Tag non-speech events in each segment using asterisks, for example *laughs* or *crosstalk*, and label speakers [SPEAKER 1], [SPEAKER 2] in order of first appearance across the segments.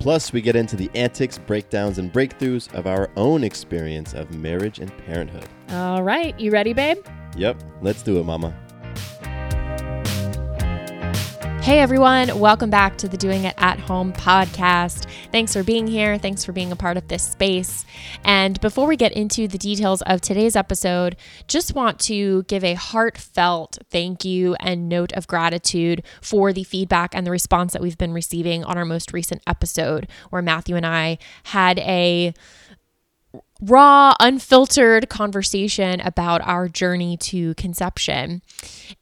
[SPEAKER 1] Plus, we get into the antics, breakdowns, and breakthroughs of our own experience of marriage and parenthood.
[SPEAKER 2] All right, you ready, babe?
[SPEAKER 1] Yep, let's do it, mama.
[SPEAKER 2] Hey everyone, welcome back to the Doing It at Home podcast. Thanks for being here. Thanks for being a part of this space. And before we get into the details of today's episode, just want to give a heartfelt thank you and note of gratitude for the feedback and the response that we've been receiving on our most recent episode, where Matthew and I had a raw, unfiltered conversation about our journey to conception.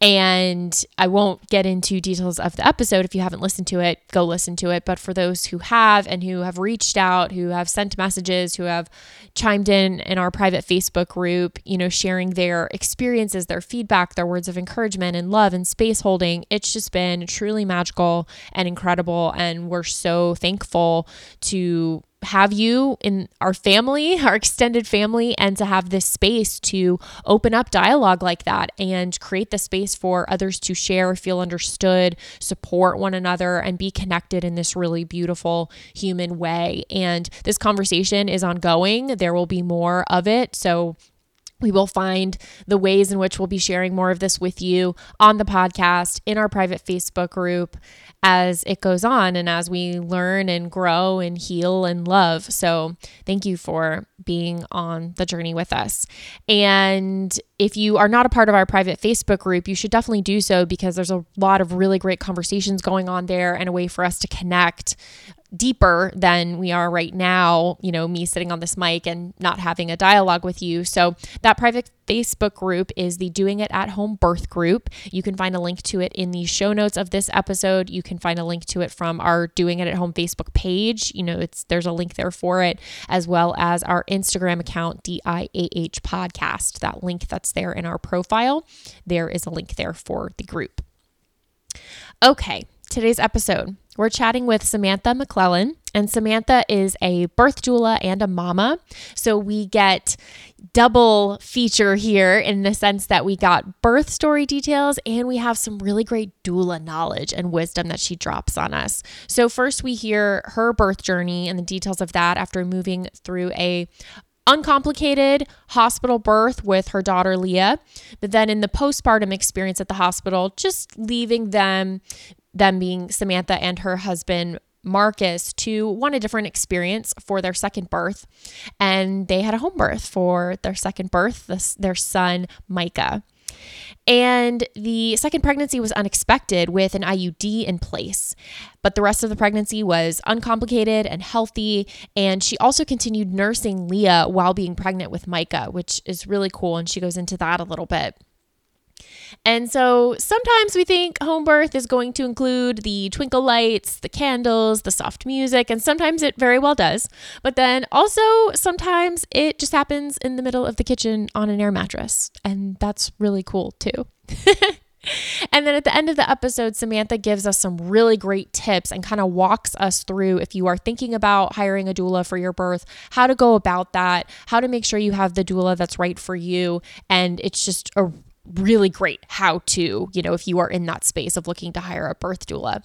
[SPEAKER 2] And I won't get into details of the episode. If you haven't listened to it, go listen to it. But for those who have and who have reached out, who have sent messages, who have chimed in in our private Facebook group, you know, sharing their experiences, their feedback, their words of encouragement and love and space holding, it's just been truly magical and incredible. And we're so thankful to have you in our family, *laughs* our extended family, and to have this space to open up dialogue like that and create the space for others to share, feel understood, support one another, and be connected in this really beautiful human way. And this conversation is ongoing. There will be more of it. So we will find the ways in which we'll be sharing more of this with you on the podcast, in our private Facebook group, as it goes on and as we learn and grow and heal and love. So, thank you for being on the journey with us. And if you are not a part of our private Facebook group, you should definitely do so because there's a lot of really great conversations going on there and a way for us to connect deeper than we are right now, you know, me sitting on this mic and not having a dialogue with you. So, that private Facebook group is the Doing It at Home Birth Group. You can find a link to it in the show notes of this episode. You can find a link to it from our Doing It at Home Facebook page. You know, it's there's a link there for it, as well as our Instagram account, DIAH Podcast. That link that's there in our profile, there is a link there for the group. Okay, today's episode. We're chatting with Samantha McClellan, and Samantha is a birth doula and a mama. So we get double feature here in the sense that we got birth story details and we have some really great doula knowledge and wisdom that she drops on us. So first we hear her birth journey and the details of that after moving through a uncomplicated hospital birth with her daughter Leah, but then in the postpartum experience at the hospital, just leaving them them being Samantha and her husband Marcus to want a different experience for their second birth. And they had a home birth for their second birth, this, their son, Micah. And the second pregnancy was unexpected with an IUD in place, but the rest of the pregnancy was uncomplicated and healthy. And she also continued nursing Leah while being pregnant with Micah, which is really cool. And she goes into that a little bit. And so sometimes we think home birth is going to include the twinkle lights, the candles, the soft music, and sometimes it very well does. But then also sometimes it just happens in the middle of the kitchen on an air mattress. And that's really cool too. *laughs* And then at the end of the episode, Samantha gives us some really great tips and kind of walks us through if you are thinking about hiring a doula for your birth, how to go about that, how to make sure you have the doula that's right for you. And it's just a really great how to, you know, if you are in that space of looking to hire a birth doula.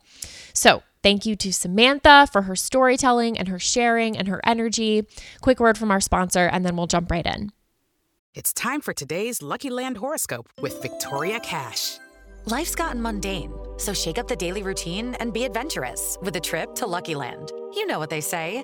[SPEAKER 2] So, Thank you to Samantha for her storytelling and her sharing and her energy. Quick word from our sponsor, and then we'll jump right in.
[SPEAKER 3] It's time for today's Lucky Land horoscope with Victoria Cash.
[SPEAKER 4] Life's gotten mundane, so shake up the daily routine and be adventurous with a trip to Lucky Land. You know what they say.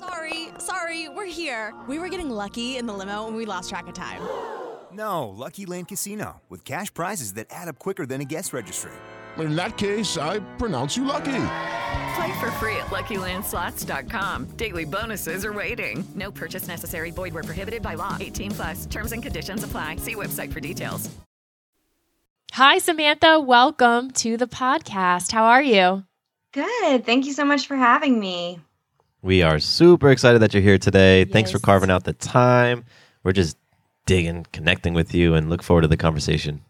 [SPEAKER 5] Sorry, sorry, we're here. We were getting lucky in the limo and we lost track of time. *gasps*
[SPEAKER 6] No, Lucky Land Casino. With cash prizes that add up quicker than a guest registry.
[SPEAKER 7] In that case, I pronounce you lucky.
[SPEAKER 8] Play for free at LuckyLandSlots.com. Daily bonuses are waiting. No purchase necessary. Void were prohibited by law. 18 plus. Terms and conditions apply. See website for details.
[SPEAKER 2] Hi, Samantha. Welcome to the podcast. How are you?
[SPEAKER 9] Good. Thank you so much for having me.
[SPEAKER 1] We are super excited that you're here today. Thanks for carving out the time. We're just digging, connecting with you, and look forward to the conversation.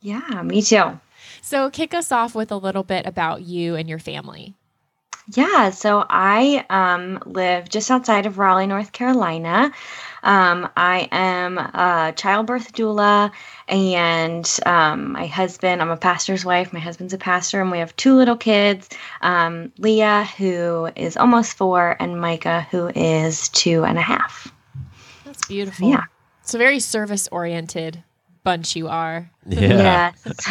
[SPEAKER 9] Yeah, me too.
[SPEAKER 2] So, kick us off with a little bit about you and your family.
[SPEAKER 9] Yeah, so I um, live just outside of Raleigh, North Carolina. Um, I am a childbirth doula, and um, my husband, I'm a pastor's wife. My husband's a pastor, and we have two little kids um, Leah, who is almost four, and Micah, who is two and a half.
[SPEAKER 2] That's beautiful.
[SPEAKER 9] Yeah.
[SPEAKER 2] It's a very service oriented bunch you are.
[SPEAKER 1] Yeah.
[SPEAKER 9] Yes. *laughs*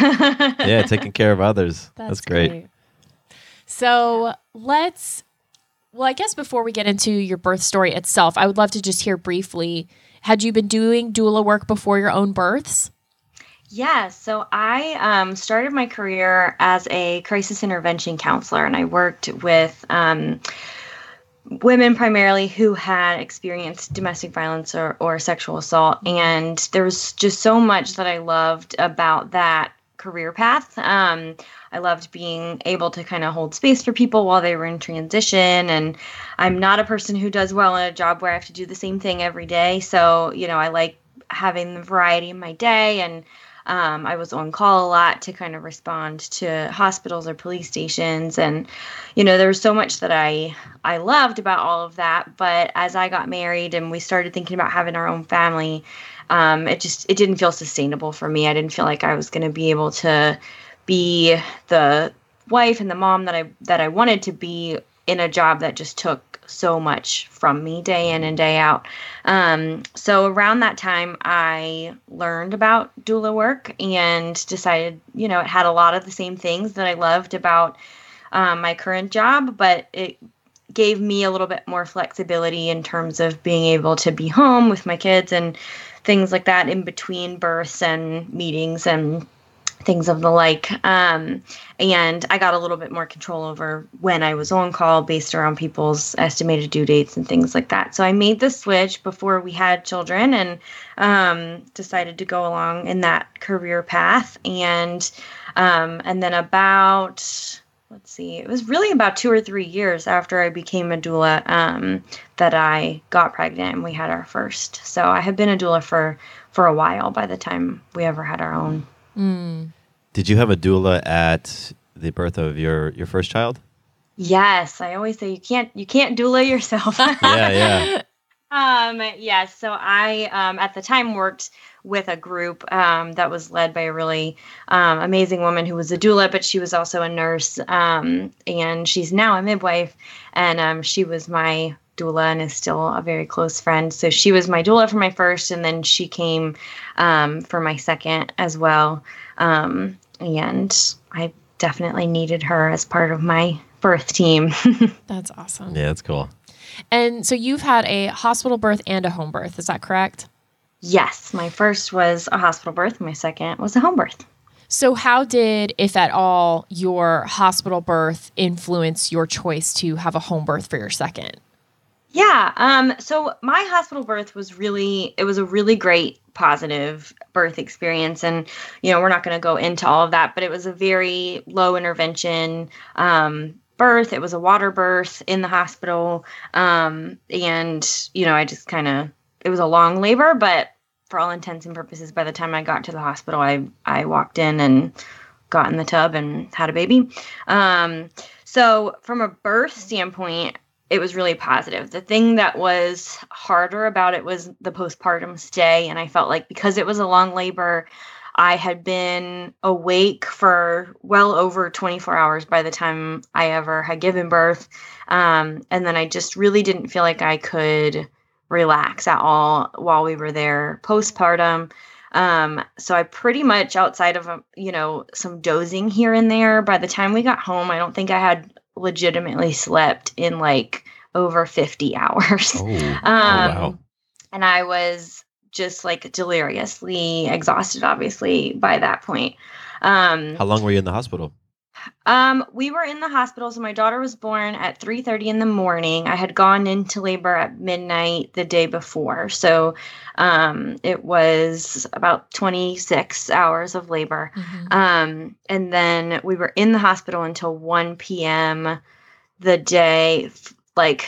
[SPEAKER 1] yeah, taking care of others. That's, great.
[SPEAKER 2] So let's, well, I guess before we get into your birth story itself, I would love to just hear briefly had you been doing doula work before your own births?
[SPEAKER 9] Yeah, so I um, started my career as a crisis intervention counselor, and I worked with um, women primarily who had experienced domestic violence or, or sexual assault. And there was just so much that I loved about that career path. Um, I loved being able to kind of hold space for people while they were in transition. And I'm not a person who does well in a job where I have to do the same thing every day. So, you know, I like having the variety in my day and um, I was on call a lot to kind of respond to hospitals or police stations, and you know there was so much that I I loved about all of that. But as I got married and we started thinking about having our own family, um, it just it didn't feel sustainable for me. I didn't feel like I was going to be able to be the wife and the mom that I that I wanted to be in a job that just took so much from me day in and day out. Um, so around that time, I learned about doula work and decided, you know, it had a lot of the same things that I loved about um, my current job, but it gave me a little bit more flexibility in terms of being able to be home with my kids and things like that in between births and meetings and things of the like. Um, and I got a little bit more control over when I was on call based around people's estimated due dates and things like that. So I made the switch before we had children and um, decided to go along in that career path. And um, and then about let's see, it was really about two or three years after I became a doula um, that I got pregnant and we had our first. So I had been a doula for for a while by the time we ever had our own.
[SPEAKER 2] Mm.
[SPEAKER 1] Did you have a doula at the birth of your your first child?
[SPEAKER 9] Yes, I always say you can't you can't doula yourself. *laughs*
[SPEAKER 1] yeah, yeah. *laughs*
[SPEAKER 9] Um, yes, so I um, at the time worked with a group um, that was led by a really um, amazing woman who was a doula, but she was also a nurse, um, and she's now a midwife, and um, she was my doula and is still a very close friend. So she was my doula for my first, and then she came um, for my second as well. Um, and I definitely needed her as part of my birth team. *laughs*
[SPEAKER 2] That's awesome.
[SPEAKER 1] Yeah, that's cool.
[SPEAKER 2] And so you've had a hospital birth and a home birth, is that correct?
[SPEAKER 9] Yes, my first was a hospital birth, my second was a home birth.
[SPEAKER 2] So, how did, if at all, your hospital birth influence your choice to have a home birth for your second?
[SPEAKER 9] Yeah. Um, so my hospital birth was really, it was a really great positive birth experience. And, you know, we're not going to go into all of that, but it was a very low intervention um, birth. It was a water birth in the hospital. Um, and, you know, I just kind of, it was a long labor, but for all intents and purposes, by the time I got to the hospital, I, I walked in and got in the tub and had a baby. Um, so from a birth standpoint, it was really positive. The thing that was harder about it was the postpartum stay. And I felt like because it was a long labor, I had been awake for well over 24 hours by the time I ever had given birth. Um, and then I just really didn't feel like I could relax at all while we were there postpartum. Um, so I pretty much outside of, you know, some dozing here and there, by the time we got home, I don't think I had legitimately slept in like over 50 hours.
[SPEAKER 1] Oh, *laughs*
[SPEAKER 9] um,
[SPEAKER 1] oh wow.
[SPEAKER 9] And I was just like deliriously exhausted, obviously, by that point. Um,
[SPEAKER 1] How long were you in the hospital?
[SPEAKER 9] Um, we were in the hospital, so my daughter was born at 3:30 in the morning. I had gone into labor at midnight the day before, so um, it was about 26 hours of labor. Um, and then we were in the hospital until 1 p.m. the day, like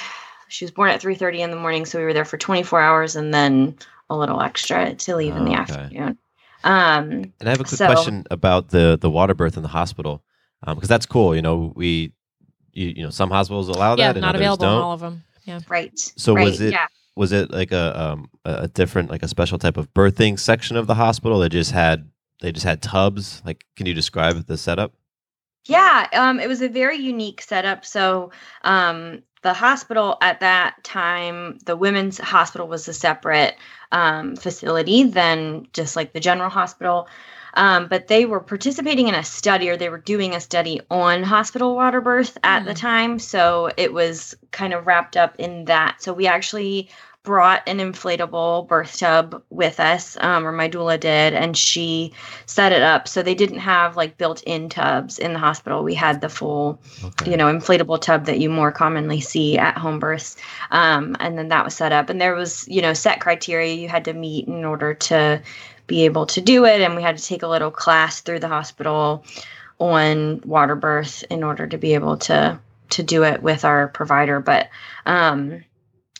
[SPEAKER 9] she was born at 3:30 in the morning, so we were there for 24 hours, and then a little extra to leave in the
[SPEAKER 1] Oh, okay.
[SPEAKER 9] afternoon. Um,
[SPEAKER 1] And I have a quick
[SPEAKER 9] so-
[SPEAKER 1] question about the the water birth in the hospital, because that's cool. You know, we, you, you know, some hospitals allow that,
[SPEAKER 2] yeah,
[SPEAKER 1] and
[SPEAKER 2] not
[SPEAKER 1] others
[SPEAKER 2] available
[SPEAKER 1] don't.
[SPEAKER 2] in all of them. Yeah.
[SPEAKER 9] Right.
[SPEAKER 1] So
[SPEAKER 9] right,
[SPEAKER 1] was it
[SPEAKER 9] Yeah.
[SPEAKER 1] was it like a um a a different like a special type of birthing section of the hospital that just had they just had tubs? Like, can you describe the setup?
[SPEAKER 9] Yeah, um, it was a very unique setup. So, um, the hospital at that time, the women's hospital was a separate um, facility than just like the general hospital. Um, but they were participating in a study, or they were doing a study on hospital water birth at the time. So it was kind of wrapped up in that. So we actually brought an inflatable birth tub with us, um, or my doula did, and she set it up. So they didn't have like built-in tubs in the hospital. We had the full, you know, inflatable tub that you more commonly see at home births, um, and then that was set up. And there was, you know, set criteria you had to meet in order to be able to do it, and we had to take a little class through the hospital on water birth in order to be able to to do it with our provider. But um,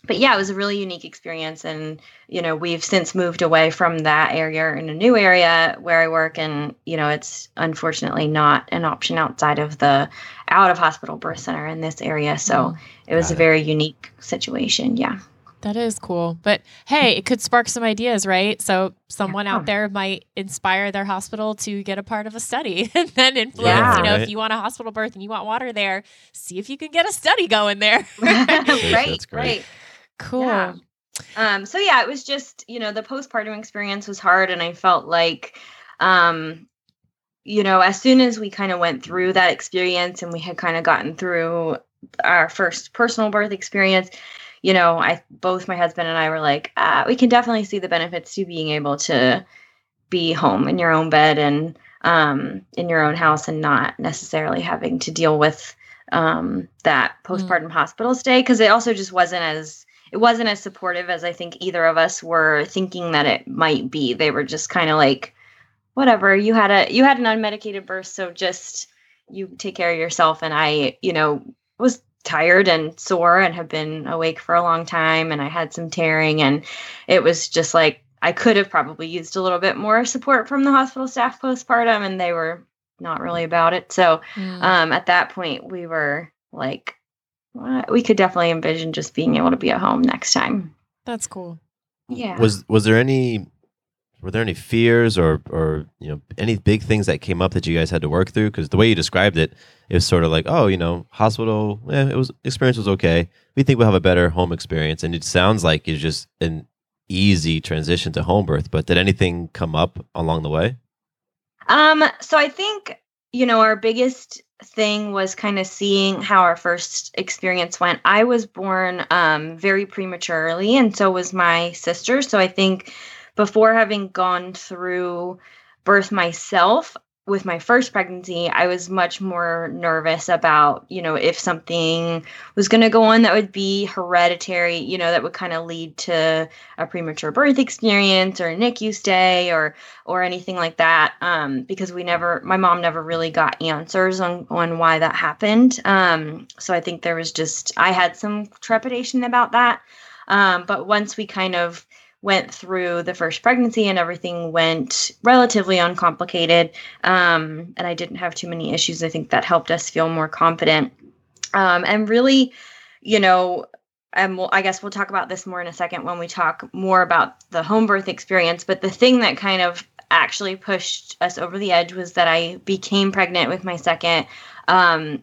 [SPEAKER 9] but yeah, it was a really unique experience. And, you know, we've since moved away from that area in a new area where I work. And, you know, it's unfortunately not an option outside of the out of hospital birth center in this area. So it was a very unique situation. Yeah.
[SPEAKER 2] That is cool. But hey, it could spark some ideas, right? So someone out there might inspire their hospital to get a part of a study *laughs* and then influence,
[SPEAKER 9] Yeah.
[SPEAKER 2] you know,
[SPEAKER 9] Right.
[SPEAKER 2] if you want a hospital birth and you want water there, see if you can get a study going there. *laughs*
[SPEAKER 9] right. *laughs* Right.
[SPEAKER 2] Cool.
[SPEAKER 9] Yeah. Um, so yeah, it was just, you know, the postpartum experience was hard and I felt like um you know, as soon as we kind of went through that experience and we had kind of gotten through our first personal birth experience, you know, I both my husband and I were like, ah, we can definitely see the benefits to being able to be home in your own bed and um, in your own house and not necessarily having to deal with um, that postpartum hospital stay because it also just wasn't as it wasn't as supportive as I think either of us were thinking that it might be. They were just kind of like, whatever, you had a you had an unmedicated birth, so just you take care of yourself. And I, you know, was tired and sore and have been awake for a long time and I had some tearing and it was just like I could have probably used a little bit more support from the hospital staff postpartum and they were not really about it. So
[SPEAKER 2] Mm.
[SPEAKER 9] um at that point we were like "Well, we could definitely envision just being able to be at home next time.
[SPEAKER 2] That's cool.
[SPEAKER 9] Yeah.
[SPEAKER 1] Was was there any were there any fears or or you know any big things that came up that you guys had to work through? Because the way you described it, it was sort of like, oh, you know, hospital, eh, it was experience was okay. We think we'll have a better home experience, and it sounds like it's just an easy transition to home birth. But did anything come up along the way?
[SPEAKER 9] Um, so I think, you know, our biggest thing was kind of seeing how our first experience went. I was born um very prematurely and so was my sister. So I think before having gone through birth myself, with my first pregnancy, I was much more nervous about, you know, if something was going to go on that would be hereditary, you know, that would kind of lead to a premature birth experience or a NICU stay or or anything like that. Um, because we never, my mom never really got answers on on why that happened. Um, so I think there was just I had some trepidation about that. Um, but once we kind of went through the first pregnancy and everything went relatively uncomplicated. Um, and i didn't have too many issues. I think that helped us feel more confident. Um, and really you know and we'll, i guess we'll talk about this more in a second when we talk more about the home birth experience. But the thing that kind of actually pushed us over the edge was that i became pregnant with my second um,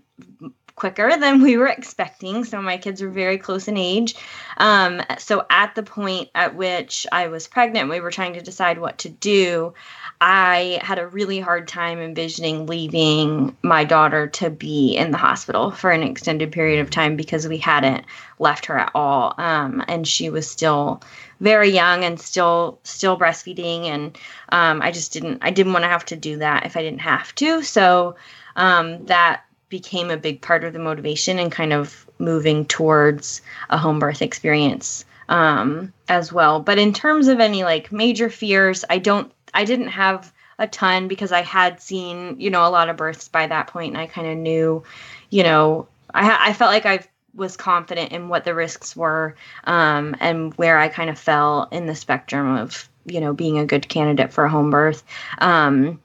[SPEAKER 9] quicker than we were expecting. So my kids were very close in age. Um, so at the point at which I was pregnant, we were trying to decide what to do. I had a really hard time envisioning leaving my daughter to be in the hospital for an extended period of time because we hadn't left her at all, um, and she was still very young and still still breastfeeding, and um, I just didn't I didn't want to have to do that if I didn't have to. So um, that became a big part of the motivation and kind of moving towards a home birth experience um, as well. But in terms of any like major fears, I don't, I didn't have a ton because I had seen, you know, a lot of births by that point, and I kind of knew, you know, I, I felt like I was confident in what the risks were um, and where I kind of fell in the spectrum of, you know, being a good candidate for a home birth. Um,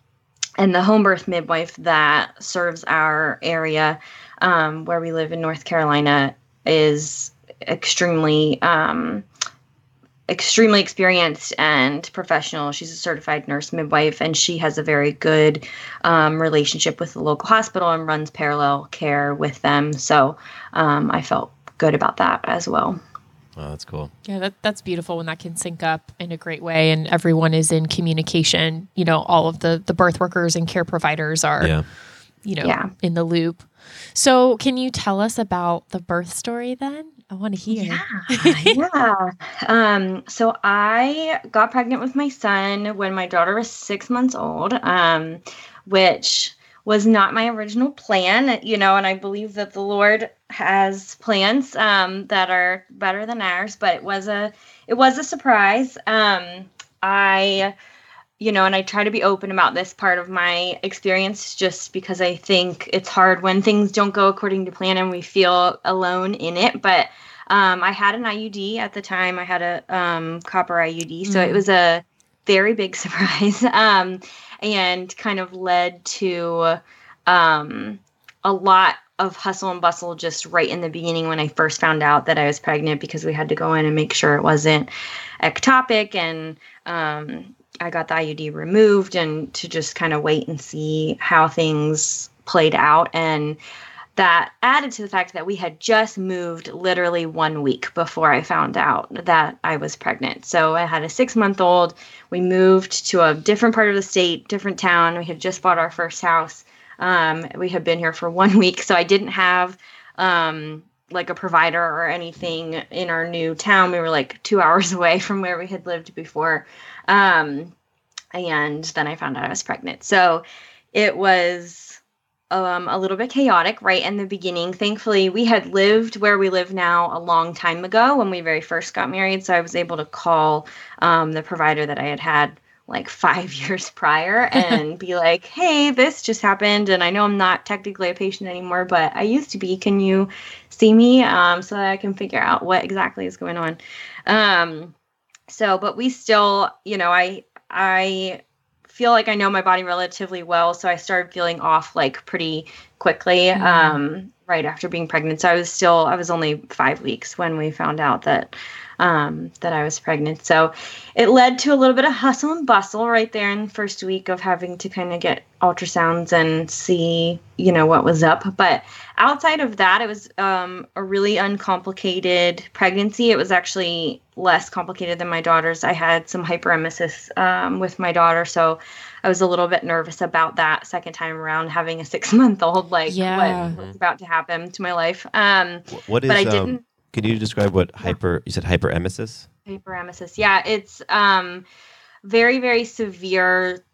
[SPEAKER 9] and the home birth midwife that serves our area um, where we live in North Carolina is extremely um, extremely experienced and professional. She's a certified nurse midwife, and she has a very good um, relationship with the local hospital and runs parallel care with them. So um, I felt good about that as well.
[SPEAKER 1] Oh, that's cool.
[SPEAKER 2] Yeah, that, that's beautiful when that can sync up in a great way and everyone is in communication. You know, all of the the birth workers and care providers are,
[SPEAKER 1] Yeah.
[SPEAKER 2] you know,
[SPEAKER 9] Yeah.
[SPEAKER 2] in the loop. So, can you tell us about the birth story then? I want to hear. *laughs*
[SPEAKER 9] yeah. Um, so I got pregnant with my son when my daughter was six months old, um, which was not my original plan, you know, and I believe that the Lord has plans um, that are better than ours, but it was a it was a surprise. Um, I you know, and I try to be open about this part of my experience just because I think it's hard when things don't go according to plan and we feel alone in it. But um, I had an IUD at the time. I had a um, copper IUD, so it
[SPEAKER 10] Mm.
[SPEAKER 9] was a very big *laughs* surprise, um, and kind of led to um, a lot of hustle and bustle just right in the beginning when I first found out that I was pregnant because we had to go in and make sure it wasn't ectopic and um, I got the IUD removed and to just kind of wait and see how things played out. And that added to the fact that we had just moved literally one week before I found out that I was pregnant. So I had a six month old. We moved to a different part of the state, different town. We had just bought our first house. Um, we had been here for *laughs* one week. So I didn't have um, like a provider or anything in our new town. We were like two *laughs* hours away from where we had lived before. Um, and then I found out I was pregnant. So it was um, a little bit chaotic right in the beginning. Thankfully, we had lived where we live now a long time ago when we very first got married. So I was able to call um, the provider that I had had like *laughs* five years prior and be *laughs* like, hey, this just happened. And I know I'm not technically a patient anymore, but I used to be. Can you see me um, so that I can figure out what exactly is going on? Um, so, but we still, you know, I, I feel like I know my body relatively well. So I started feeling off like pretty quickly
[SPEAKER 10] Mhm.
[SPEAKER 9] um, right after being pregnant. So I was still, I was only five weeks when we found out that um, that I was pregnant. So it led to a little bit of hustle and bustle right there in the first week of having to kind of get ultrasounds and see, you know, what was up. But outside of that, it was um, a really uncomplicated pregnancy. It was actually less complicated than my daughter's. I had some hyperemesis um, with my daughter, so I was a little bit nervous about that second time around having a *laughs* six month old. Like,
[SPEAKER 2] Yeah.
[SPEAKER 9] what was about to happen to my life? Um,
[SPEAKER 1] What is?
[SPEAKER 9] but I
[SPEAKER 1] um,
[SPEAKER 9] didn't
[SPEAKER 1] Can you describe what hyper? You said hyperemesis.
[SPEAKER 9] hyperemesis. Yeah, it's um very very severe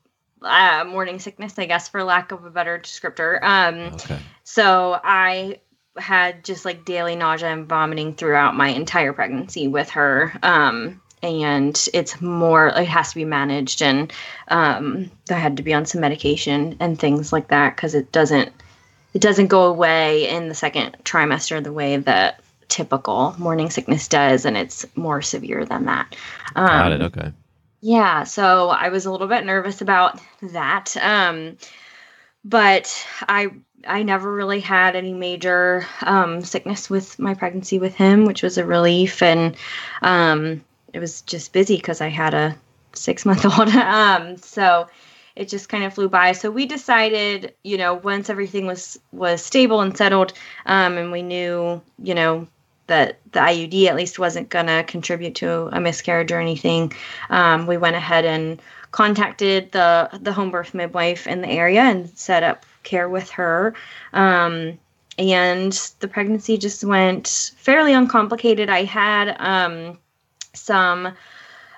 [SPEAKER 9] uh, morning sickness, I guess, for lack of a better descriptor. Um,
[SPEAKER 1] Okay.
[SPEAKER 9] so I had just like daily nausea and vomiting throughout my entire pregnancy with her. Um, and it's more, it has to be managed. And um, I had to be on some medication and things like that because it doesn't, it doesn't go away in the second trimester the way that typical morning sickness does. And it's more severe than that. Um,
[SPEAKER 1] Got it. Okay.
[SPEAKER 9] yeah, so I was a little bit nervous about that. Um, but I I never really had any major um, sickness with my pregnancy with him, which was a relief, and um, it was just busy because I had a six month old. *laughs* um, so it just kind of flew by. So we decided, you know, once everything was was stable and settled, um, and we knew, you know, that the IUD at least wasn't going to contribute to a miscarriage or anything, um, we went ahead and contacted the the home birth midwife in the area and set up care with her. Um, and the pregnancy just went fairly uncomplicated. I had um, some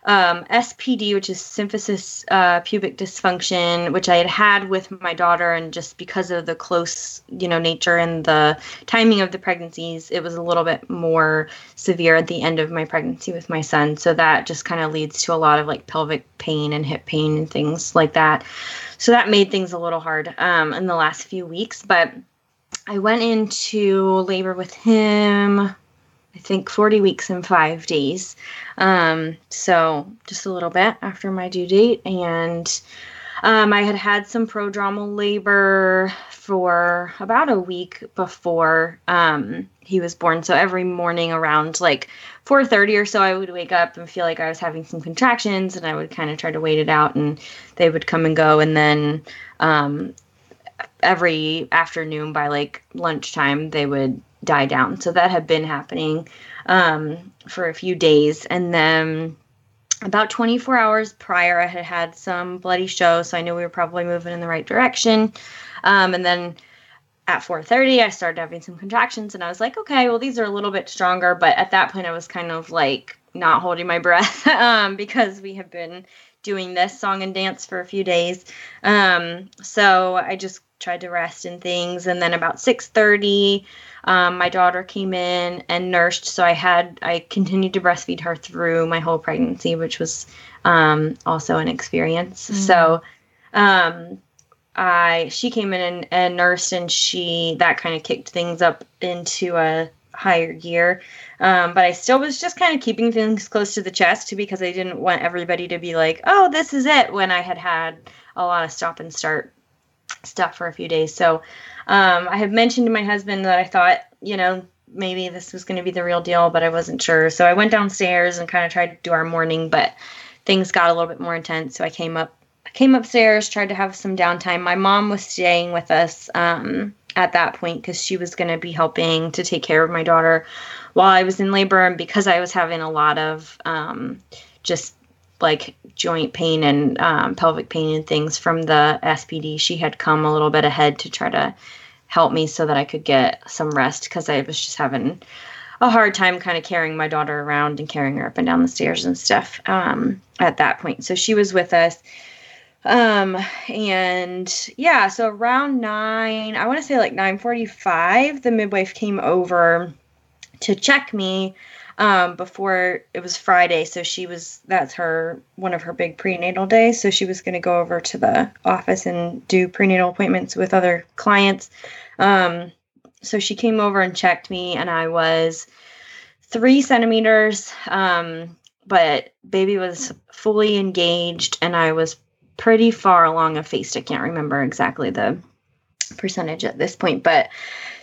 [SPEAKER 9] um, SPD, which is symphysis uh, pubic dysfunction, which I had had with my daughter, and just because of the close, you know, nature and the timing of the pregnancies, it was a little bit more severe at the end of my pregnancy with my son. So that just kind of leads to a lot of like pelvic pain and hip pain and things like that. So that made things a little hard um, in the last few weeks, but I went into labor with him I think 40 weeks and five days. Um, so just a little bit after my due date. And um, I had had some prodromal labor for about a week before um, he was born. So every morning around like 4:30 or so, I would wake up and feel like I was having some contractions, and I would kind of try to wait it out, and they would come and go. And then um, every afternoon by like lunchtime, they would die down. So that had been happening um, for a few days. And then about 24 hours prior, I had had some bloody show. So I knew we were probably moving in the right direction. Um, and then at 4.30, I started having some contractions. And I was like, okay, well, these are a little bit stronger. But at that point, I was kind of like not holding my *laughs* breath um, because we have been doing this song and dance for a few days. Um, so I just tried to rest and things. And then about 6.30, um, my daughter came in and nursed, so I had I continued to breastfeed her through my whole pregnancy, which was um, also an experience.
[SPEAKER 10] Mm.
[SPEAKER 9] So um, I she came in and, and nursed, and she that kind of kicked things up into a higher gear. Um, but I still was just kind of keeping things close to the chest because I didn't want everybody to be like, "Oh, this is it," when I had had a lot of stop and start stuff for a few days. So um, I had mentioned to my husband that I thought, you know, maybe this was going to be the real deal, but I wasn't sure. So I went downstairs and kind of tried to do our morning, but things got a little bit more intense. So I came up, I came upstairs, tried to have some downtime. My mom was staying with us um, at that point because she was going to be helping to take care of my daughter while I was in labor, and because I was having a lot of um, just like joint pain and um, pelvic pain and things from the SPD, she had come a little bit ahead to try to help me so that I could get some rest because I was just having a hard time kind of carrying my daughter around and carrying her up and down the stairs and stuff um, at that point. So she was with us. Um, and yeah, so around nine, I want to say like 945, the midwife came over to check me um, before it was Friday. So she was, that's her, one of her big prenatal days. So she was going to go over to the office and do prenatal appointments with other clients. Um, so she came over and checked me, and I was three centimeters, um, but baby was fully engaged, and I was pretty far along effaced. I can't remember exactly the percentage at this point, but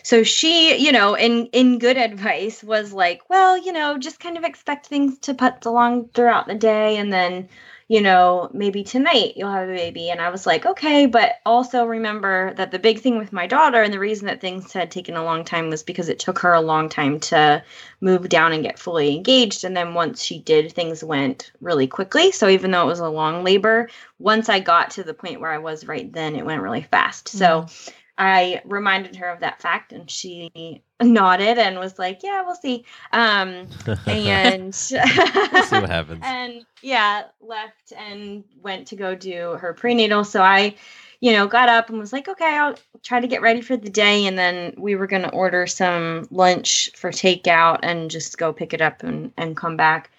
[SPEAKER 9] so she you know in in good advice was like well you know just kind of expect things to put along throughout the day and then you know maybe tonight you'll have a baby. And i was like okay but also remember that the big thing with my daughter and the reason that things had taken a long time was because it took her a long time to move down and get fully engaged. And then once she did things went really quickly. So even though it was a long labor once i got to the point where i was right then it went really fast. So mm-hmm. I reminded her of that fact and she nodded and was like, "Yeah, we'll see." Um, *laughs* and
[SPEAKER 1] see what happens. *laughs*
[SPEAKER 9] And yeah, left and went to go do her prenatal. So I, you know, got up and was like, "Okay, I'll try to get ready for the day." And then we were going to order some lunch for takeout and just go pick it up and and come back.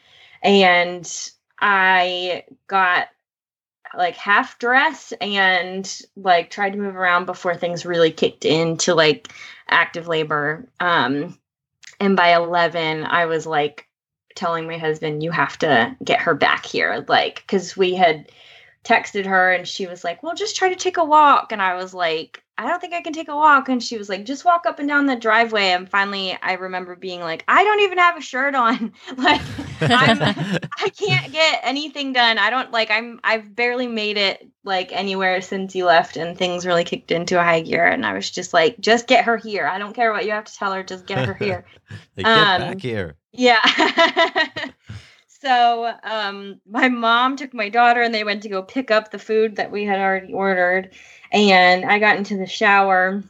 [SPEAKER 9] And I got like half dress and like tried to move around before things really kicked into like active labor. Um, and by 11, I was like telling my husband, you have to get her back here. Like, cause we had texted her and she was like, well, just try to take a walk. And I was like, I don't think I can take a walk. And she was like, just walk up and down the driveway. And finally, I remember being like, I don't even have a shirt on. *laughs* like, I'm, *laughs* I can't get anything done. I don't like, I'm, I've barely made it like anywhere since you left and things really kicked into a high gear. And I was just like, just get her here. I don't care what you have to tell her. Just get her here. *laughs*
[SPEAKER 1] Get
[SPEAKER 9] Um,
[SPEAKER 1] back here.
[SPEAKER 9] Yeah. So um, my mom took my daughter and they went to go pick up the food that we had already ordered. And I got into the shower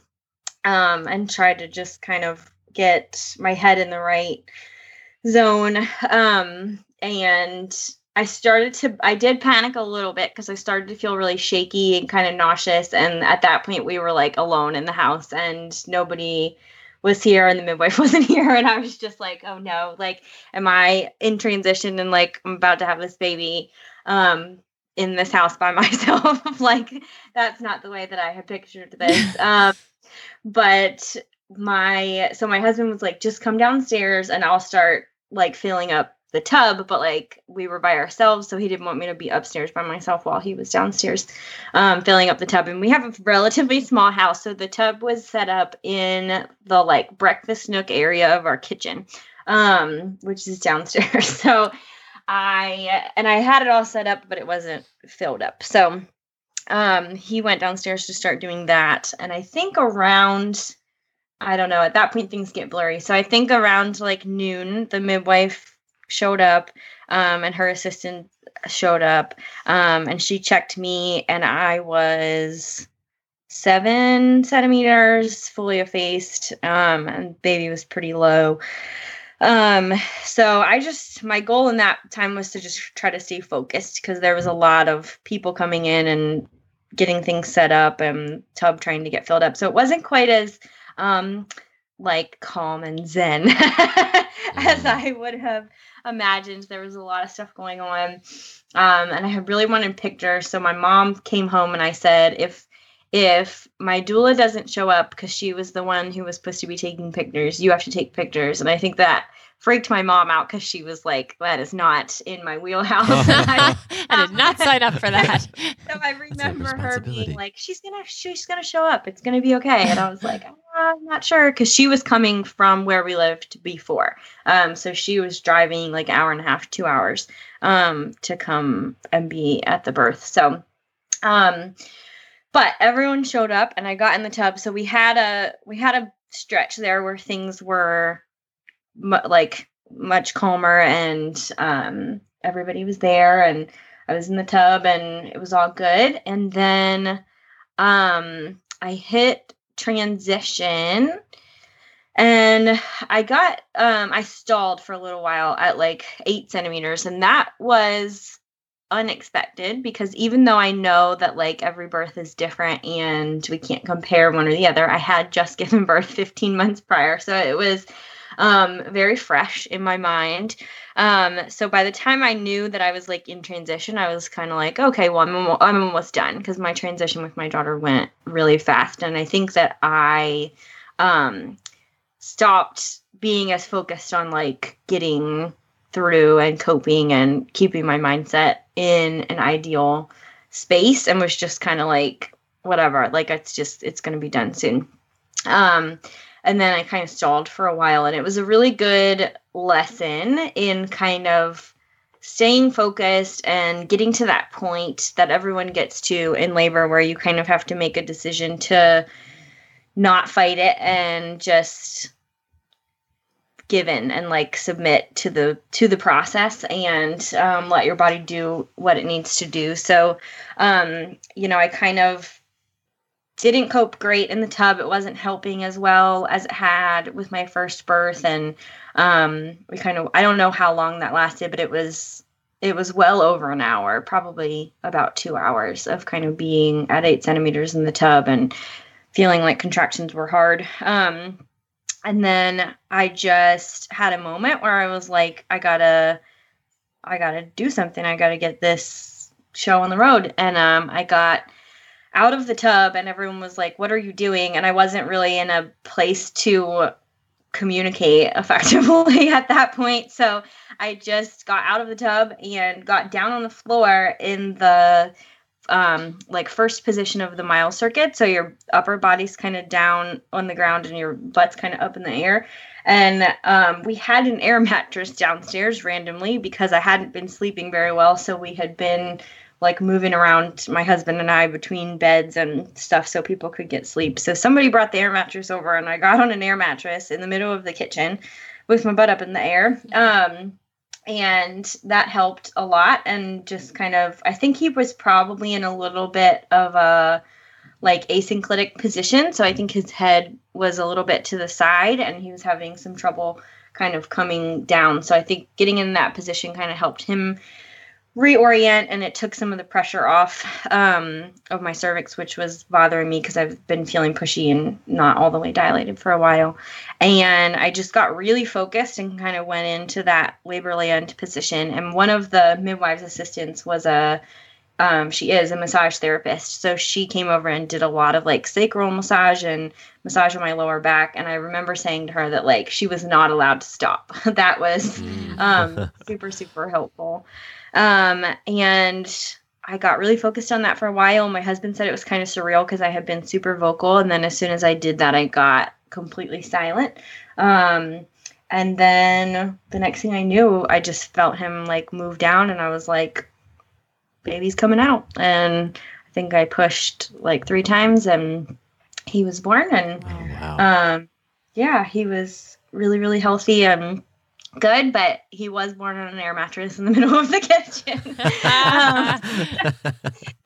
[SPEAKER 9] um, and tried to just kind of get my head in the right zone. Um, and I started to, I did panic a little bit because I started to feel really shaky and kind of nauseous. And at that point, we were like alone in the house and nobody was here and the midwife *laughs* wasn't here. And I was just like, oh no, like, am I in transition and like I'm about to have this baby um, in this house by *laughs* myself? *laughs* like, that's not the way that I had pictured this. um, but my, so my husband was like, just come downstairs and I'll start like filling up the tub, but like we were by ourselves, so he didn't want me to be upstairs by myself while he was downstairs um, filling up the tub. And we have a relatively small house, so the tub was set up in the like breakfast nook area of our kitchen, um, which is downstairs. *laughs* so I and I had it all set up, but it wasn't filled up. So um, he went downstairs to start doing that, and I think around. I don't know. At that point, things get blurry. So I think around like noon, the midwife showed up um, and her assistant showed up um, and she checked me and i was seven centimeters fully effaced um, and baby was pretty low. Um so i just my goal in that time was to just try to stay focused because there was a lot of people coming in and getting things set up and tub trying to get filled up. So it wasn't quite as um like calm and zen *laughs* as I would have imagined. There was a lot of stuff going on. Um, and I really wanted pictures. So my mom came home and I said, if if my doula doesn't show up because she was the one who was supposed to be taking pictures, you have to take pictures. And I think that freaked my mom out because she was like, that is not in my wheelhouse. *laughs* *laughs*
[SPEAKER 2] I did not sign up for that.
[SPEAKER 9] so I remember her being like, "She's gonna, she's gonna show up. It's gonna be okay." And I was like, "I'm not sure," because she was coming from where we lived before. Um, so she was driving like an hour and a half, two hours, um, to come and be at the birth. So, um, but everyone showed up, and I got in the tub. So we had a we had a stretch there where things were mu- like much calmer, and um, everybody was there, and I was in the tub and it was all good. And then um I hit transition and I got um I stalled for a little while at like eight centimeters, and that was unexpected because even though I know that like every birth is different and we can't compare one or the other, I had just *laughs* given birth 15 months prior. So it was um very fresh in my mind. Um so by the time i knew that i was like in transition i was kind of like okay well i'm, almo- I'm almost done because my transition with my daughter went really fast. And i think that i um stopped being as focused on like getting through and coping and keeping my mindset in an ideal space and was just kind of like whatever like it's just it's going to be done soon. Um and then I kind of stalled for a while. And it was a really good lesson in kind of staying focused and getting to that point that everyone gets to in labor where you kind of have to make a decision to not fight it and just give in and like submit to the to the process and um, let your body do what it needs to do so um, you know i kind of didn't cope great in the tub. It wasn't helping as well as it had with my first birth. And um, we kind of, I don't know how long that lasted, but it was, it was well over an hour, probably about two hours of kind of being at eight centimeters in the tub and feeling like contractions were hard. Um, and then I just had a moment where I was like, I gotta, I gotta do something. I gotta get this show on the road. And um, I got, out of the tub and everyone was like what are you doing? And i wasn't really in a place to communicate effectively *laughs* at that point. So i just got out of the tub and got down on the floor in the um, like first position of the Miles circuit. So your upper body's kind of down on the ground and your butt's kind of up in the air. And um, we had an air *laughs* mattress downstairs randomly because i hadn't been sleeping very well. So we had been like moving around my husband and I between beds and stuff so people could get sleep. So somebody brought the air mattress over and I got on an air mattress in the middle of the kitchen with my butt up in the air. Um, and that helped a lot and just kind of I think he was probably in a little bit of a like asynclitic position. So I think his head was a little bit to the side and he was having some trouble kind of coming down. So I think getting in that position kind of helped him reorient and it took some of the pressure off um, of my cervix which was bothering me because i've been feeling pushy and not all the way dilated for a while. And i just got really focused and kind of went into that labor land position. And one of the midwives assistants was a um, she is a massage therapist. So she came over and did a lot of like sacral massage and massage on my lower back. And i remember saying to her that like she was not allowed to stop. *laughs* That was mm. um, *laughs* super super helpful um, and I got really focused on that for a while. My husband said it was kind of surreal because I had been super vocal. And then as soon as I did that, I got completely silent. Um, and then the next thing I knew, I just felt him like move down and I was like, baby's coming out. And I think I pushed like three times and he was born. And oh, wow. um, yeah, he was really, really healthy. And good, but he was born on an air mattress in the *laughs* middle of the kitchen. *laughs* um,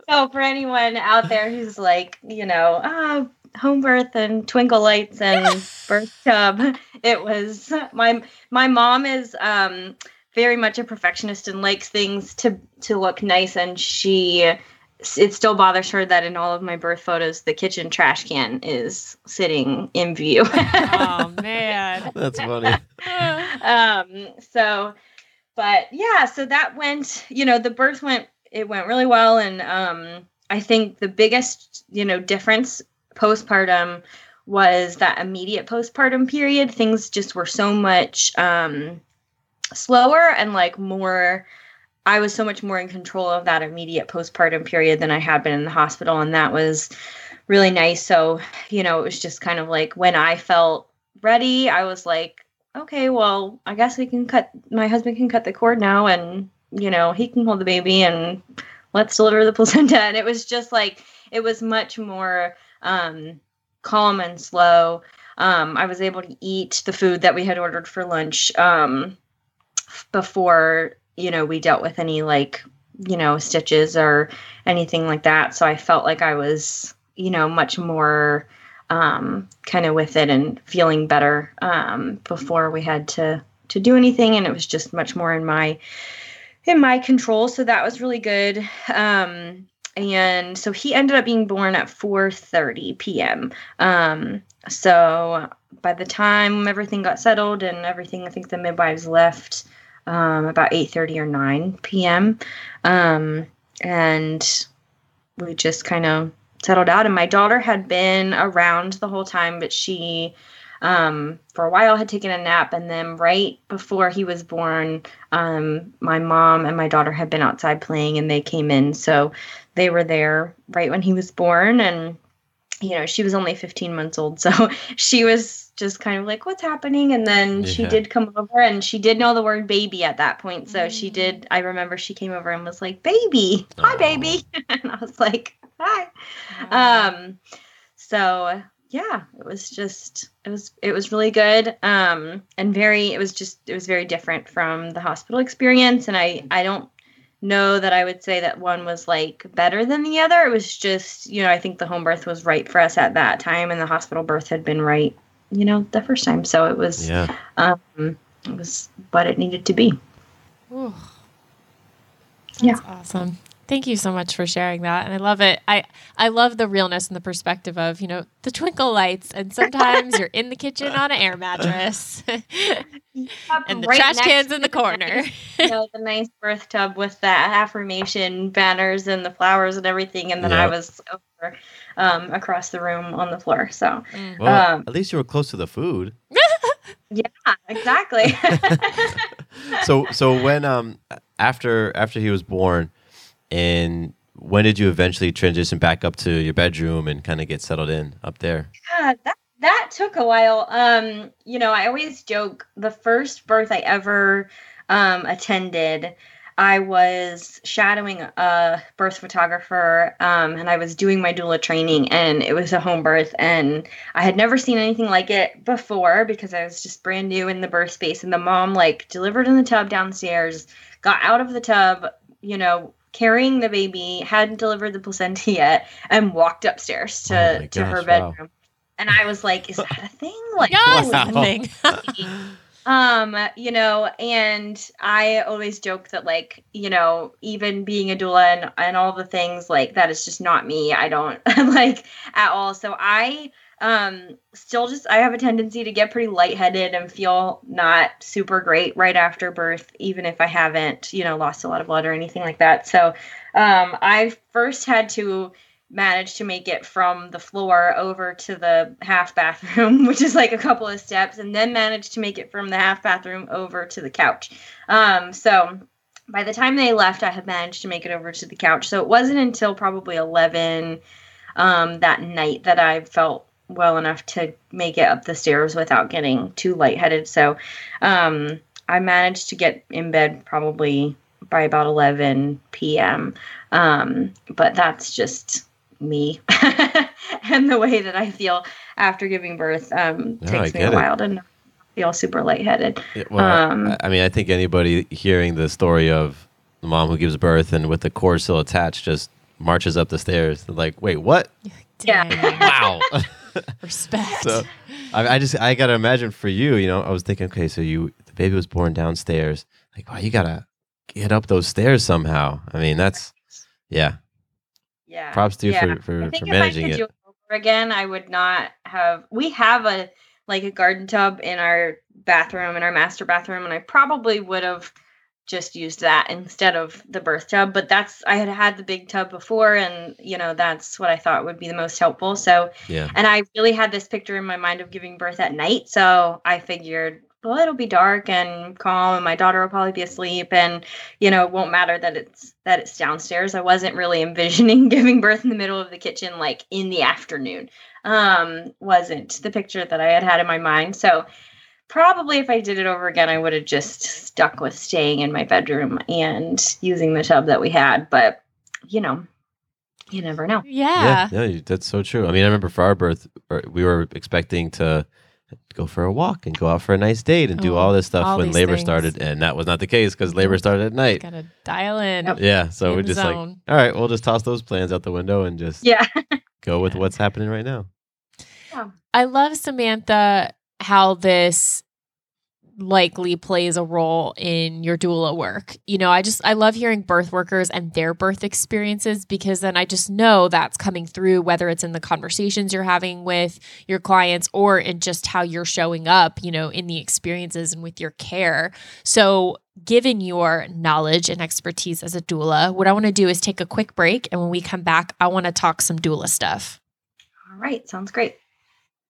[SPEAKER 9] so for anyone out there who's like, you know, oh, home birth and twinkle lights and birth tub, it was my my mom is um very much a perfectionist and likes things to to look nice and she it still bothers her that in all of my birth photos the kitchen trash can is sitting in view. *laughs*
[SPEAKER 11] oh *laughs* man.
[SPEAKER 1] That's funny.
[SPEAKER 9] um so but yeah, so that went, you know, the birth went it went really well and um I think the biggest, you know, difference postpartum was that immediate postpartum period. Things just were so much um slower and like more I was so much more in control of that immediate postpartum period than I had been in the hospital. And that was really nice. So, you know, it was just kind of like when I felt ready, I was like, okay, well, I guess we can cut, my husband can cut the cord now and, you know, he can hold the baby and let's deliver the *laughs* placenta. And it was just like, it was much more um, calm and slow. Um, I was able to eat the food that we had ordered for lunch um, before you know, we dealt with any like, you know, stitches or anything like that. So I felt like I was, you know, much more um, kind of with it and feeling better um, before we had to to do anything, and it was just much more in my in my control. So that was really good. Um, and so he ended up being born at 4:30 p.m. Um, so by the time everything got settled and everything, I think the midwives left um, about 8.30 or 9 p.m. Um, and we just kind of settled out. And my daughter had been around the whole time, but she, um, for a while, had taken a nap. And then right before he was born, um, my mom and my daughter had been outside playing and they came in. So they were there right when he was born. And you know, she was only 15 months old. So *laughs* she was just kind of like, what's happening? And then yeah. she did come over and she did know the word baby at that point. So mm. she did, I remember she came over and was like, baby, hi, baby. *laughs* and I was like, hi. Um, so yeah, it was just, it was, it was really good. Um, and very, it was just, it was very different from the hospital experience. And I, I don't know that I would say that one was like better than the other. It was just, you know, I think the home birth was right for us at that time, and the hospital birth had been right, you know, the first time. So it was,
[SPEAKER 1] Yeah.
[SPEAKER 9] um, it was what it needed to be.
[SPEAKER 2] Ooh,
[SPEAKER 9] yeah.
[SPEAKER 2] awesome. Thank you so much for sharing that. And I love it. I, I love the realness and the perspective of, you know, the twinkle lights. And sometimes you're in the kitchen on an air mattress *laughs* and the
[SPEAKER 9] Right
[SPEAKER 2] trash cans in
[SPEAKER 9] to
[SPEAKER 2] the corner. *laughs*
[SPEAKER 9] you know, the nice birth tub with the affirmation banners and the flowers and everything, and then I was over um, across the room on the floor. So,
[SPEAKER 1] Well,
[SPEAKER 9] um,
[SPEAKER 1] at least you were close to the food. *laughs*
[SPEAKER 9] yeah, exactly.
[SPEAKER 1] so so when um after after he was born and when did you eventually transition back up to your bedroom and kind of get settled in up there
[SPEAKER 9] Yeah, that that took a while. Um, you know, I always joke the first birth I ever um, attended, I was shadowing a birth photographer, um, and I was doing my doula training, and it was a home birth, and I had never seen anything like it before because I was just brand new in the birth space, and the mom like delivered in the tub downstairs, got out of the tub, you know. Carrying the baby, hadn't delivered the placenta yet, and walked upstairs to,
[SPEAKER 1] Oh my
[SPEAKER 9] to her
[SPEAKER 1] gosh, wow.
[SPEAKER 9] bedroom. And I was like, is that a *laughs* thing? Like,
[SPEAKER 2] Yes,
[SPEAKER 9] what
[SPEAKER 2] it's
[SPEAKER 9] is
[SPEAKER 2] a thing. *laughs*
[SPEAKER 9] um, you know, and I always joke that like, you know, even being a doula and, and all the things like that is just not me. I don't *laughs* like at all. So I um still just I have a tendency to get pretty lightheaded and feel not super great right after birth, even if I haven't, you know, lost a lot of blood or anything like that. So um I first had to manage to make it from the floor over to the half bathroom, *laughs* which is like a couple of steps, and then managed to make it from the half bathroom over to the couch. Um, so by the time they left, I had managed to make it over to the couch. So it wasn't until probably 11 um, that night that I felt well enough to make it up the stairs without getting too lightheaded. So um, I managed to get in bed probably by about 11 p.m. Um, but that's just me *laughs* and the way that I feel after giving birth um,
[SPEAKER 1] No, I
[SPEAKER 9] takes me
[SPEAKER 1] get
[SPEAKER 9] a
[SPEAKER 1] it.
[SPEAKER 9] while to not feel super lightheaded.
[SPEAKER 1] Yeah, well,
[SPEAKER 9] um,
[SPEAKER 1] I, I mean, I think anybody hearing the story of the mom who gives birth and with the cord still attached just marches up the stairs. They're like, wait, what? *laughs*
[SPEAKER 9] yeah.
[SPEAKER 1] Wow. *laughs* *laughs*
[SPEAKER 2] Respect.
[SPEAKER 1] so I, I just I gotta imagine for you, you know, I was thinking, okay, so you the baby was born downstairs. Like, wow, you gotta get up those stairs somehow. I mean, that's yeah.
[SPEAKER 9] Yeah.
[SPEAKER 1] Props to you
[SPEAKER 9] yeah.
[SPEAKER 1] for for,
[SPEAKER 9] I think
[SPEAKER 1] for
[SPEAKER 9] if I
[SPEAKER 1] managing
[SPEAKER 9] could
[SPEAKER 1] it.
[SPEAKER 9] do it over again, I would not have. We have a like a garden tub in our bathroom, in our master bathroom, and I probably would have just used that instead of the birth tub. But that's I had had the big tub before, and you know that's what I thought would be the most helpful. So
[SPEAKER 1] Yeah.
[SPEAKER 9] and I really had this picture in my mind of giving birth at night. So I figured, well, it'll be dark and calm, and my daughter will probably be asleep, and you know, it won't matter that it's that it's downstairs. I wasn't really *laughs* envisioning giving birth in the middle of the kitchen, like in the afternoon. Um, wasn't the picture that I had had in my mind. So probably if I did it over again, I would have just stuck with staying in my bedroom and using the tub that we had. But you know, you never know.
[SPEAKER 2] Yeah.
[SPEAKER 1] Yeah, you- that's so true. I mean, I remember for our birth, er, we were expecting to go for a walk and go out for a nice date and do
[SPEAKER 2] Oh,
[SPEAKER 1] all this stuff
[SPEAKER 2] all
[SPEAKER 1] when labor
[SPEAKER 2] things.
[SPEAKER 1] started, and that was not the case because labor started at night.
[SPEAKER 2] Gotta dial in.
[SPEAKER 1] Yeah, so
[SPEAKER 2] In
[SPEAKER 1] we're
[SPEAKER 2] the
[SPEAKER 1] just like, all right, we'll just toss those plans out the window and just
[SPEAKER 9] Yeah. *laughs*
[SPEAKER 1] go with what's happening right now.
[SPEAKER 2] I love Samantha how this likely plays a role in your doula work. You know, I just I love hearing birth workers and their birth experiences because then I just know that's coming through whether it's in the conversations you're having with your clients or in just how you're showing up, you know, in the experiences and with your care. So, given your knowledge and expertise as a doula, what I want to do is take a quick break and when we come back, I want to talk some doula stuff.
[SPEAKER 9] All right, sounds great.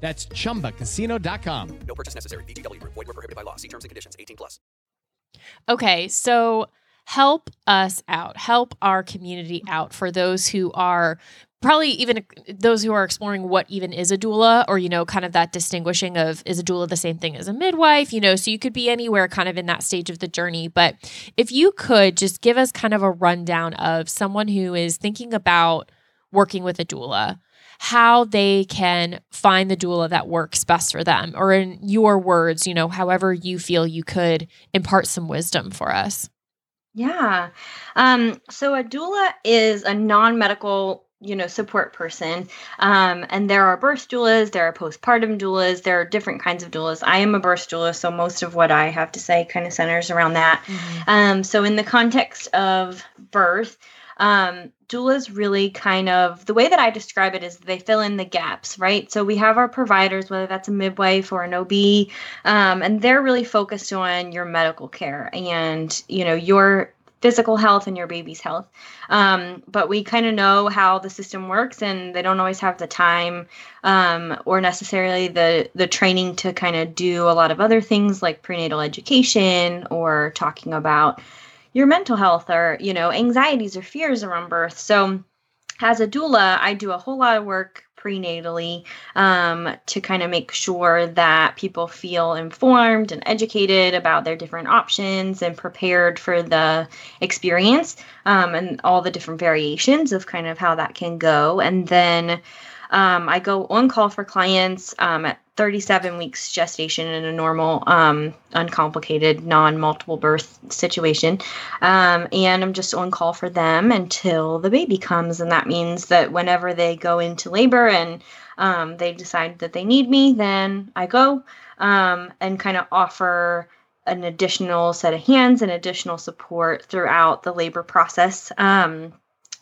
[SPEAKER 12] That's chumbacasino.com.
[SPEAKER 3] No purchase necessary. VGW Group. Void were prohibited by law. See terms and conditions. 18 plus.
[SPEAKER 2] Okay, so help us out. Help our community out for those who are probably even those who are exploring what even is a doula or you know kind of that distinguishing of is a doula the same thing as a midwife you know so you could be anywhere kind of in that stage of the journey but if you could just give us kind of a rundown of someone who is thinking about working with a doula how they can find the doula that works best for them or in your words you know however you feel you could impart some wisdom for us
[SPEAKER 9] Yeah. Um, so a doula is a non-medical, you know, support person. Um, and there are birth doulas, there are postpartum doulas, there are different kinds of doulas. I am a birth doula, so most of what I have to say kind of centers around that. Um, so in the context of birth, um, doulas really kind of the way that I describe it is they fill in the gaps, right? So we have our providers, whether that's a midwife or an OB, um, and they're really focused on your medical care and you know your physical health and your baby's health. Um, but we kind of know how the system works, and they don't always have the time um, or necessarily the the training to kind of do a lot of other things like prenatal education or talking about your mental health or you know anxieties or fears around birth. So as a doula i do a whole lot of work prenatally um, to kind of make sure that people feel informed and educated about their different options and prepared for the experience um, and all the different variations of kind of how that can go. And then um, I go on call for clients um, at 37 weeks gestation in a normal, um, uncomplicated, non multiple birth situation. Um, and I'm just on call for them until the baby comes. And that means that whenever they go into labor and um, they decide that they need me, then I go um, and kind of offer an additional set of hands and additional support throughout the labor process. Um,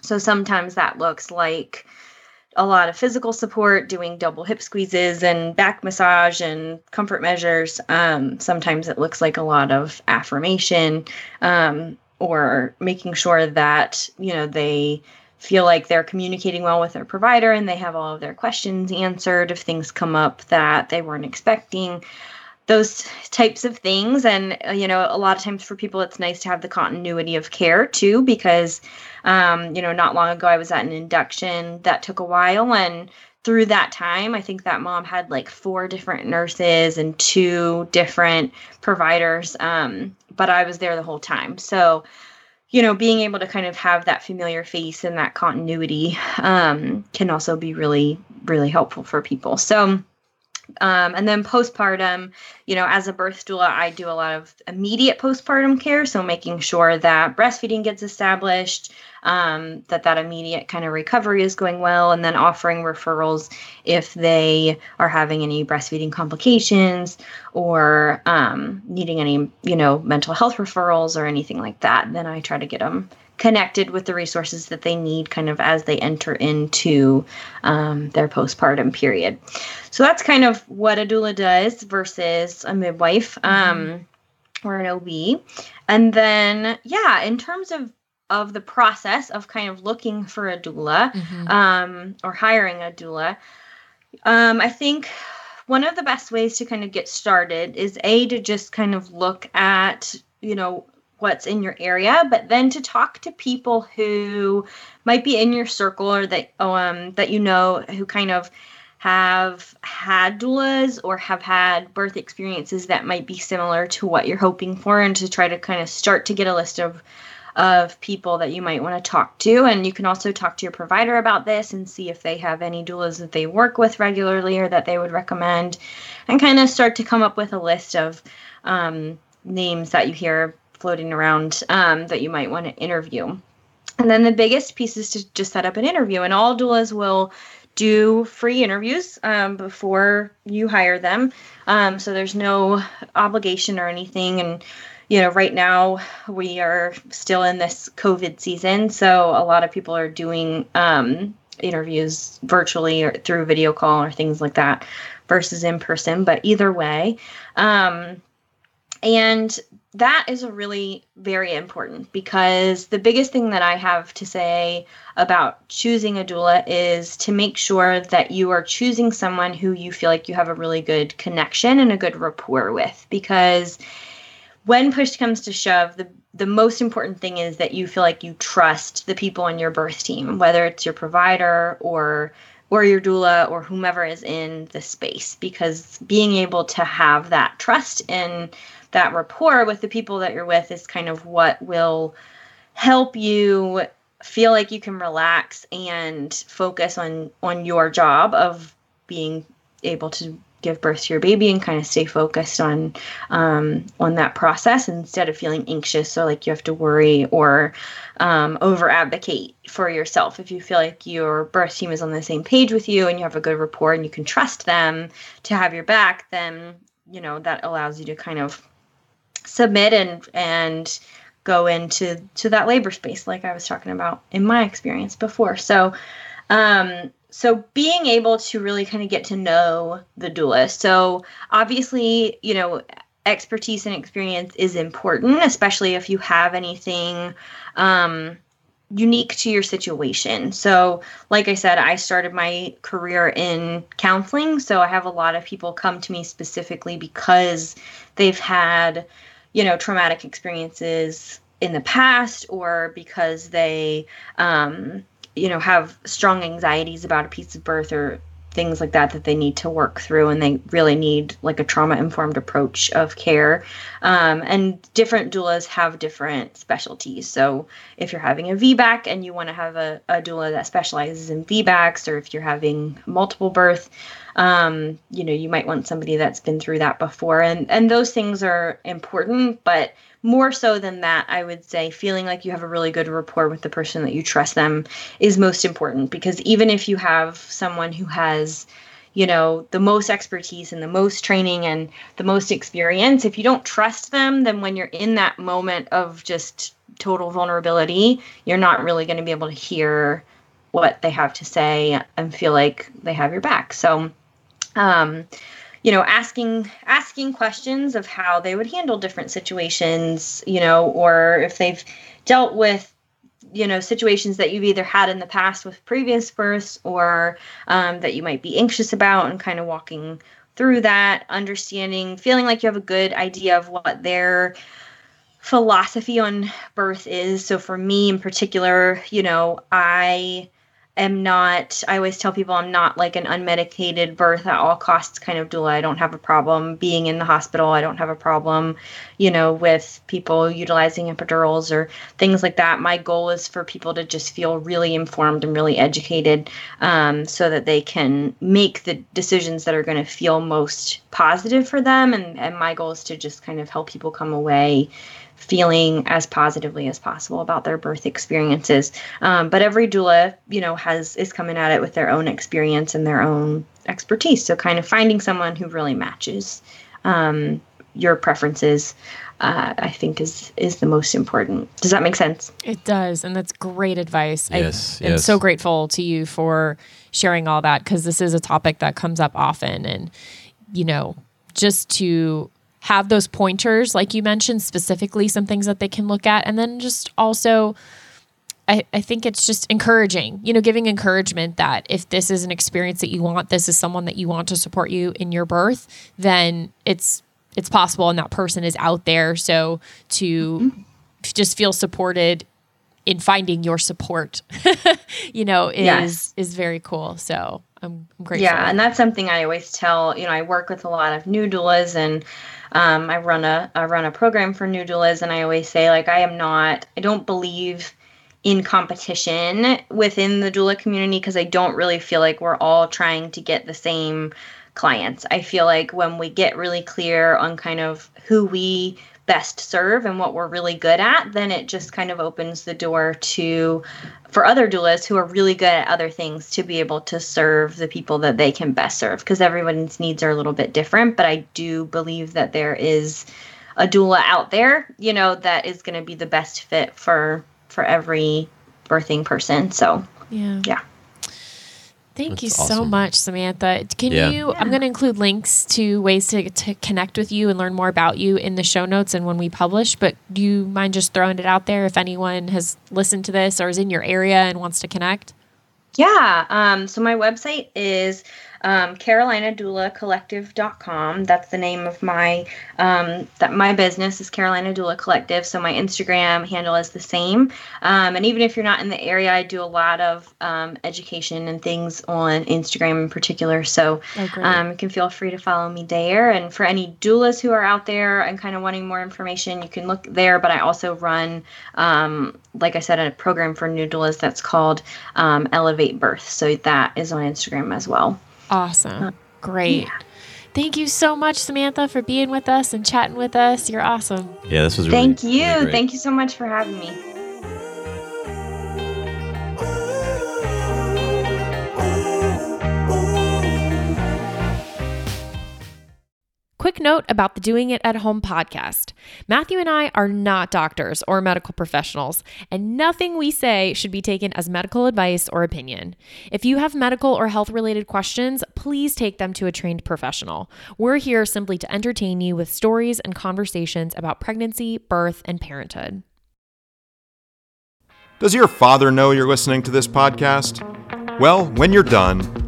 [SPEAKER 9] so sometimes that looks like a lot of physical support, doing double hip squeezes and back massage and comfort measures. Um, sometimes it looks like a lot of affirmation um, or making sure that, you know, they feel like they're communicating well with their provider and they have all of their questions answered if things come up that they weren't expecting those types of things. And uh, you know a lot of times for people it's nice to have the continuity of care too because um, you know not long ago i was at an induction that took a while. And through that time i think that mom had like four different nurses and two different providers um, but i was there the whole time. So you know being able to kind of have that familiar face and that continuity um, can also be really really helpful for people. So um, and then postpartum, you know, as a birth doula, I do a lot of immediate postpartum care. So making sure that breastfeeding gets established, um, that that immediate kind of recovery is going well, and then offering referrals if they are having any breastfeeding complications or um, needing any, you know, mental health referrals or anything like that. Then I try to get them connected with the resources that they need kind of as they enter into um, their postpartum period. So that's kind of what a doula does versus a midwife um, or an OB. And then, yeah, in terms of of the process of kind of looking for a doula um, or hiring a doula, um, I think one of the best ways to kind of get started is a to just kind of look at you know what's in your area, but then to talk to people who might be in your circle or that um that you know who kind of have had doulas or have had birth experiences that might be similar to what you're hoping for and to try to kind of start to get a list of of people that you might want to talk to. And you can also talk to your provider about this and see if they have any doulas that they work with regularly or that they would recommend and kind of start to come up with a list of um, names that you hear floating around um, that you might want to interview. And then the biggest piece is to just set up an interview, and all doulas will do free interviews um, before you hire them. Um, so there's no obligation or anything. And, you know, right now we are still in this COVID season. So a lot of people are doing um, interviews virtually or through video call or things like that versus in person. But either way, um, and that is a really very important because the biggest thing that I have to say about choosing a doula is to make sure that you are choosing someone who you feel like you have a really good connection and a good rapport with. Because when push comes to shove, the the most important thing is that you feel like you trust the people on your birth team, whether it's your provider or or your doula or whomever is in the space because being able to have that trust and that rapport with the people that you're with is kind of what will help you feel like you can relax and focus on on your job of being able to give birth to your baby and kind of stay focused on um, on that process instead of feeling anxious or like you have to worry or um, over advocate for yourself if you feel like your birth team is on the same page with you and you have a good rapport and you can trust them to have your back then you know that allows you to kind of submit and and go into to that labor space like I was talking about in my experience before. So um so being able to really kind of get to know the doula. So obviously, you know, expertise and experience is important, especially if you have anything um unique to your situation. So, like I said, I started my career in counseling, so I have a lot of people come to me specifically because they've had you know, traumatic experiences in the past or because they, um, you know, have strong anxieties about a piece of birth or things like that that they need to work through and they really need like a trauma informed approach of care. Um, and different doulas have different specialties. So if you're having a vbac and you want to have a, a doula that specializes in vbacs or if you're having multiple birth um, you know you might want somebody that's been through that before and and those things are important but more so than that i would say feeling like you have a really good rapport with the person that you trust them is most important because even if you have someone who has you know the most expertise and the most training and the most experience if you don't trust them then when you're in that moment of just total vulnerability you're not really going to be able to hear what they have to say and feel like they have your back. So um, you know asking asking questions of how they would handle different situations you know or if they've dealt with you know situations that you've either had in the past with previous births or um, that you might be anxious about and kind of walking through that understanding feeling like you have a good idea of what their philosophy on birth is. So for me in particular you know i am not i always tell people i'm not like an unmedicated birth at all costs kind of doula. I don't have a problem being in the hospital. I don't have a problem you know with people utilizing epidurals or things like that. My goal is for people to just feel really informed and really educated um, so that they can make the decisions that are going to feel most positive for them. And, and my goal is to just kind of help people come away feeling as positively as possible about their birth experiences. Um, but every doula, you know, has is coming at it with their own experience and their own expertise. So kind of finding someone who really matches um, your preferences. Uh, I think is is the most important. Does that make sense?
[SPEAKER 2] It does, and that's great advice.
[SPEAKER 1] Yes,
[SPEAKER 2] I, am
[SPEAKER 1] yes.
[SPEAKER 2] so grateful to you for sharing all that because this is a topic that comes up often, and you know, just to have those pointers, like you mentioned, specifically some things that they can look at. And then just also, I, I think it's just encouraging, you know, giving encouragement that if this is an experience that you want, this is someone that you want to support you in your birth, then it's it's possible and that person is out there. So to mm-hmm. just feel supported in finding your support, *laughs* you know, is yes. is very cool. So I'm, I'm grateful.
[SPEAKER 9] Yeah, and that's something I always tell. You know, I work with a lot of new doulas, and um, I run a I run a program for new doulas, and I always say like I am not. I don't believe in competition within the doula community because I don't really feel like we're all trying to get the same clients. I feel like when we get really clear on kind of who we best serve and what we're really good at, then it just kind of opens the door to for other doulas who are really good at other things to be able to serve the people that they can best serve because everyone's needs are a little bit different. But I do believe that there is a doula out there, you know, that is going to be the best fit for for every birthing person. So
[SPEAKER 2] yeah,
[SPEAKER 9] yeah.
[SPEAKER 2] Thank
[SPEAKER 1] That's
[SPEAKER 2] you so much, Samantha. Can
[SPEAKER 1] Yeah.
[SPEAKER 2] you? I'm going to include links to ways to, to connect with you and learn more about you in the show notes and when we publish. But do you mind just throwing it out there if anyone has listened to this or is in your area and wants to connect?
[SPEAKER 9] Yeah. Um, so my website is um, CarolinaDoulaCollective.com. That's the name of my um, that my business is Carolina Doula Collective. So my Instagram handle is the same. Um, and even if you're not in the area, I do a lot of um, education and things on Instagram in particular. So
[SPEAKER 2] Oh,
[SPEAKER 9] um, you can feel free to follow me there. And for any doulas who are out there and kind of wanting more information, you can look there. But I also run, um, like I said, a program for new doulas that's called um, Elevate Birth. So that is on Instagram as well.
[SPEAKER 2] Awesome. Uh, great. Thank you so much, Samantha, for being with us and chatting with us. You're awesome.
[SPEAKER 1] Yeah, this was really.
[SPEAKER 9] Thank you.
[SPEAKER 1] really great.
[SPEAKER 9] Thank you so much for having me.
[SPEAKER 2] Quick note about the Doing It at Home podcast. Matthew and I are not doctors or medical professionals, and nothing we say should be taken as medical advice or opinion. If you have medical or health related questions, please take them to a trained professional. We're here simply to entertain you with stories and conversations about pregnancy, birth, and parenthood.
[SPEAKER 13] Does your father know you're listening to this podcast? Well, when you're done,